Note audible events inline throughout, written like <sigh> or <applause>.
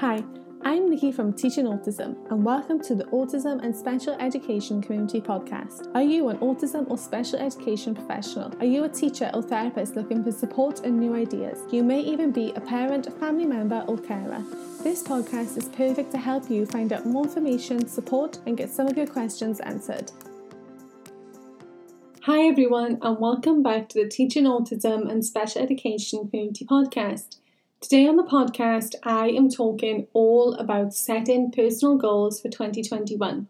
Hi, I'm Nikki from Teaching Autism, and welcome to the Autism and Special Education Community Podcast. Are you an autism or special education professional? Are you a teacher or therapist looking for support and new ideas? You may even be a parent, family member, or carer. This podcast is perfect to help you find out more information, support, and get some of your questions answered. Hi, everyone, and welcome back to the Teaching Autism and Special Education Community Podcast. Today on the podcast, I am talking all about setting personal goals for 2021.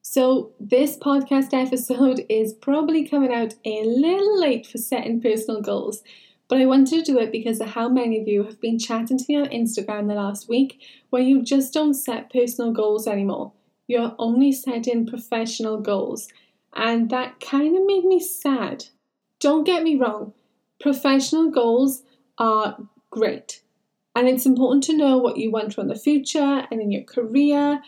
So, this podcast episode <laughs> is probably coming out a little late for setting personal goals, but I wanted to do it because of how many of you have been chatting to me on Instagram the last week where you just don't set personal goals anymore. You're only setting professional goals, and that kind of made me sad. Don't get me wrong, professional goals are great. And it's important to know what you want from the future and in your career.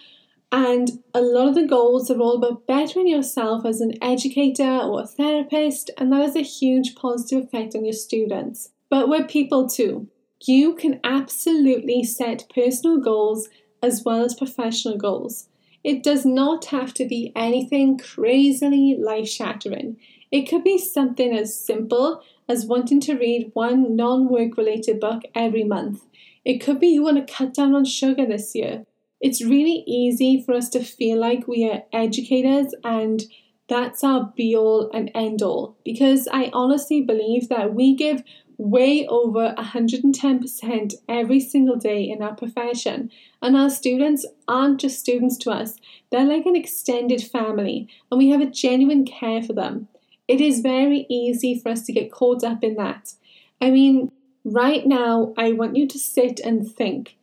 And a lot of the goals are all about bettering yourself as an educator or a therapist, and that has a huge positive effect on your students. But we're people too. You can absolutely set personal goals as well as professional goals. It does not have to be anything crazily life shattering. It could be something as simple as wanting to read one non work related book every month. It could be you want to cut down on sugar this year. It's really easy for us to feel like we are educators and that's our be all and end all because I honestly believe that we give way over 110% every single day in our profession. And our students aren't just students to us, they're like an extended family, and we have a genuine care for them. It is very easy for us to get caught up in that. I mean, right now, I want you to sit and think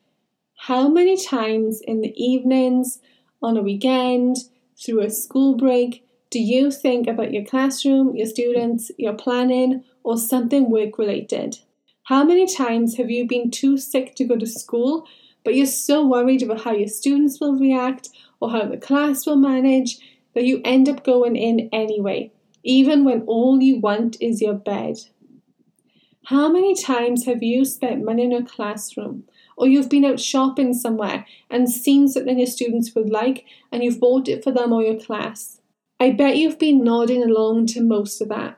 how many times in the evenings, on a weekend, through a school break, do you think about your classroom, your students, your planning, or something work related? How many times have you been too sick to go to school, but you're so worried about how your students will react or how the class will manage that you end up going in anyway? Even when all you want is your bed? How many times have you spent money in a classroom? Or you've been out shopping somewhere and seen something your students would like and you've bought it for them or your class? I bet you've been nodding along to most of that.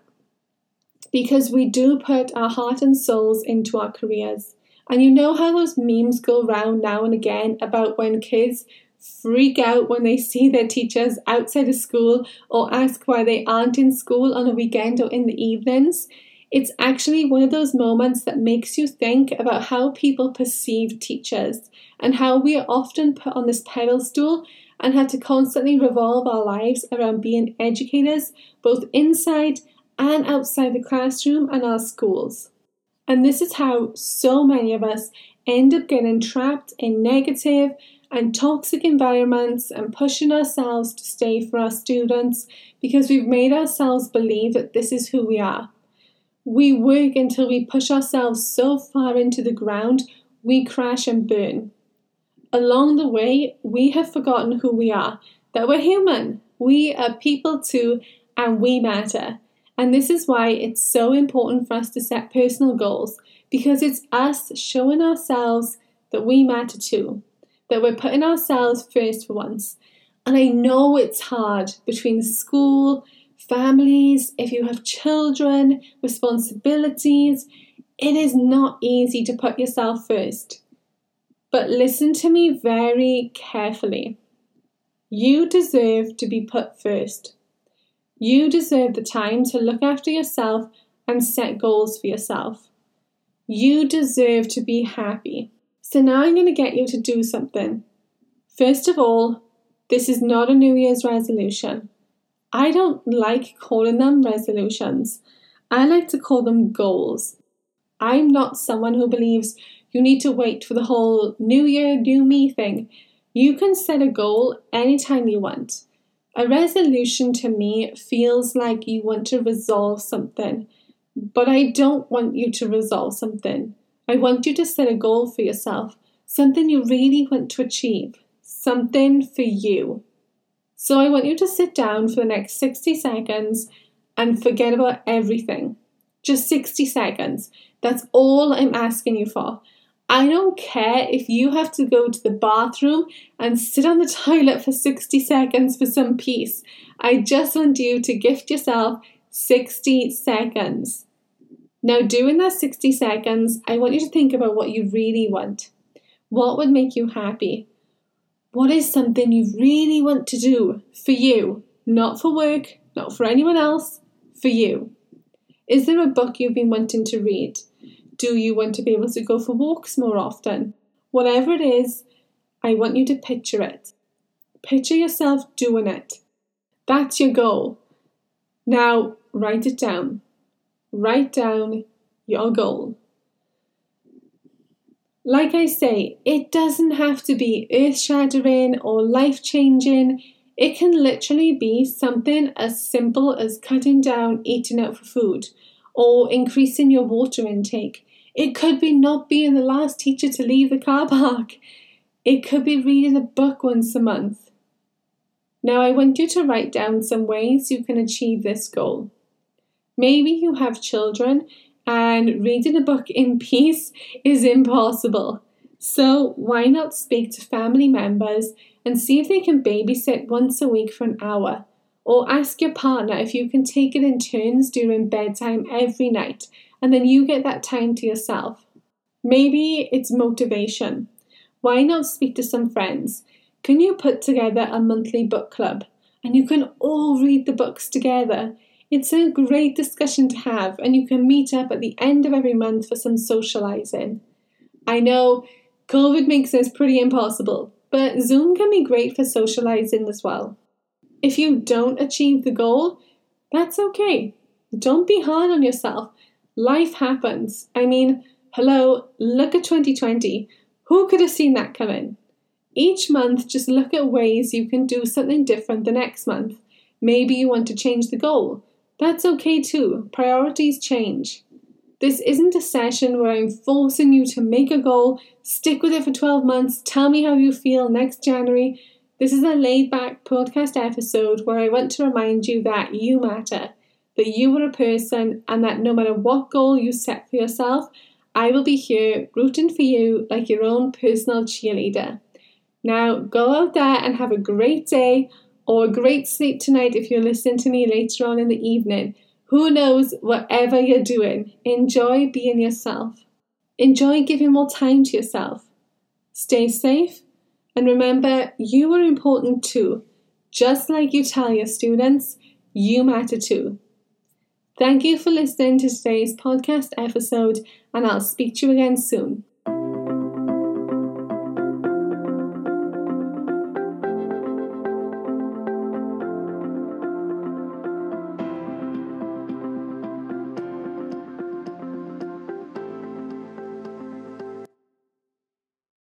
Because we do put our heart and souls into our careers. And you know how those memes go round now and again about when kids freak out when they see their teachers outside of school or ask why they aren't in school on a weekend or in the evenings. It's actually one of those moments that makes you think about how people perceive teachers and how we are often put on this pedestal and have to constantly revolve our lives around being educators both inside and outside the classroom and our schools. And this is how so many of us end up getting trapped in negative and toxic environments and pushing ourselves to stay for our students because we've made ourselves believe that this is who we are. We work until we push ourselves so far into the ground we crash and burn. Along the way, we have forgotten who we are, that we're human. We are people too, and we matter. And this is why it's so important for us to set personal goals because it's us showing ourselves that we matter too that we're putting ourselves first for once. And I know it's hard between school, families, if you have children, responsibilities. It is not easy to put yourself first. But listen to me very carefully. You deserve to be put first. You deserve the time to look after yourself and set goals for yourself. You deserve to be happy. So now I'm going to get you to do something. First of all, this is not a New Year's resolution. I don't like calling them resolutions. I like to call them goals. I'm not someone who believes you need to wait for the whole New Year, New Me thing. You can set a goal anytime you want. A resolution to me feels like you want to resolve something, but I don't want you to resolve something. I want you to set a goal for yourself, something you really want to achieve, something for you. So I want you to sit down for the next 60 seconds and forget about everything. Just 60 seconds. That's all I'm asking you for. I don't care if you have to go to the bathroom and sit on the <laughs> toilet for 60 seconds for some peace. I just want you to gift yourself 60 seconds. Now, during that 60 seconds, I want you to think about what you really want. What would make you happy? What is something you really want to do for you? Not for work, not for anyone else, for you. Is there a book you've been wanting to read? Do you want to be able to go for walks more often? Whatever it is, I want you to picture it. Picture yourself doing it. That's your goal. Now, write it down. Write down your goal. Like I say, it doesn't have to be earth shattering or life changing. It can literally be something as simple as cutting down eating out for food or increasing your water intake. It could be not being the last teacher to leave the car park. It could be reading a book once a month. Now, I want you to write down some ways you can achieve this goal. Maybe you have children and reading a book in <laughs> peace is impossible. So, why not speak to family members and see if they can babysit once a week for an hour? Or ask your partner if you can take it in turns during bedtime every night and then you get that time to yourself. Maybe it's motivation. Why not speak to some friends? Can you put together a monthly book club and you can all read the books together? It's a great discussion to have, and you can meet up at the end of every month for some socializing. I know COVID makes this pretty impossible, but Zoom can be great for socializing as well. If you don't achieve the goal, that's okay. Don't be hard on yourself. Life happens. I mean, hello, look at 2020. Who could have seen that coming? Each month, just look at ways you can do something different the next month. Maybe you want to change the goal. That's okay too. Priorities change. This isn't a session where I'm forcing you to make a goal, stick with it for 12 months, tell me how you feel next January. This is a laid back podcast episode where I want to remind you that you matter that you are a person and that no matter what goal you set for yourself, I will be here rooting for you like your own personal cheerleader. Now, go out there and have a great day or a great sleep tonight if you're listening to me later on in the evening. Who knows, whatever you're doing, enjoy being yourself. Enjoy giving more time to yourself. Stay safe and remember you are important too. Just like you tell your students, you matter too. Thank you for listening to today's podcast episode, and I'll speak to you again soon.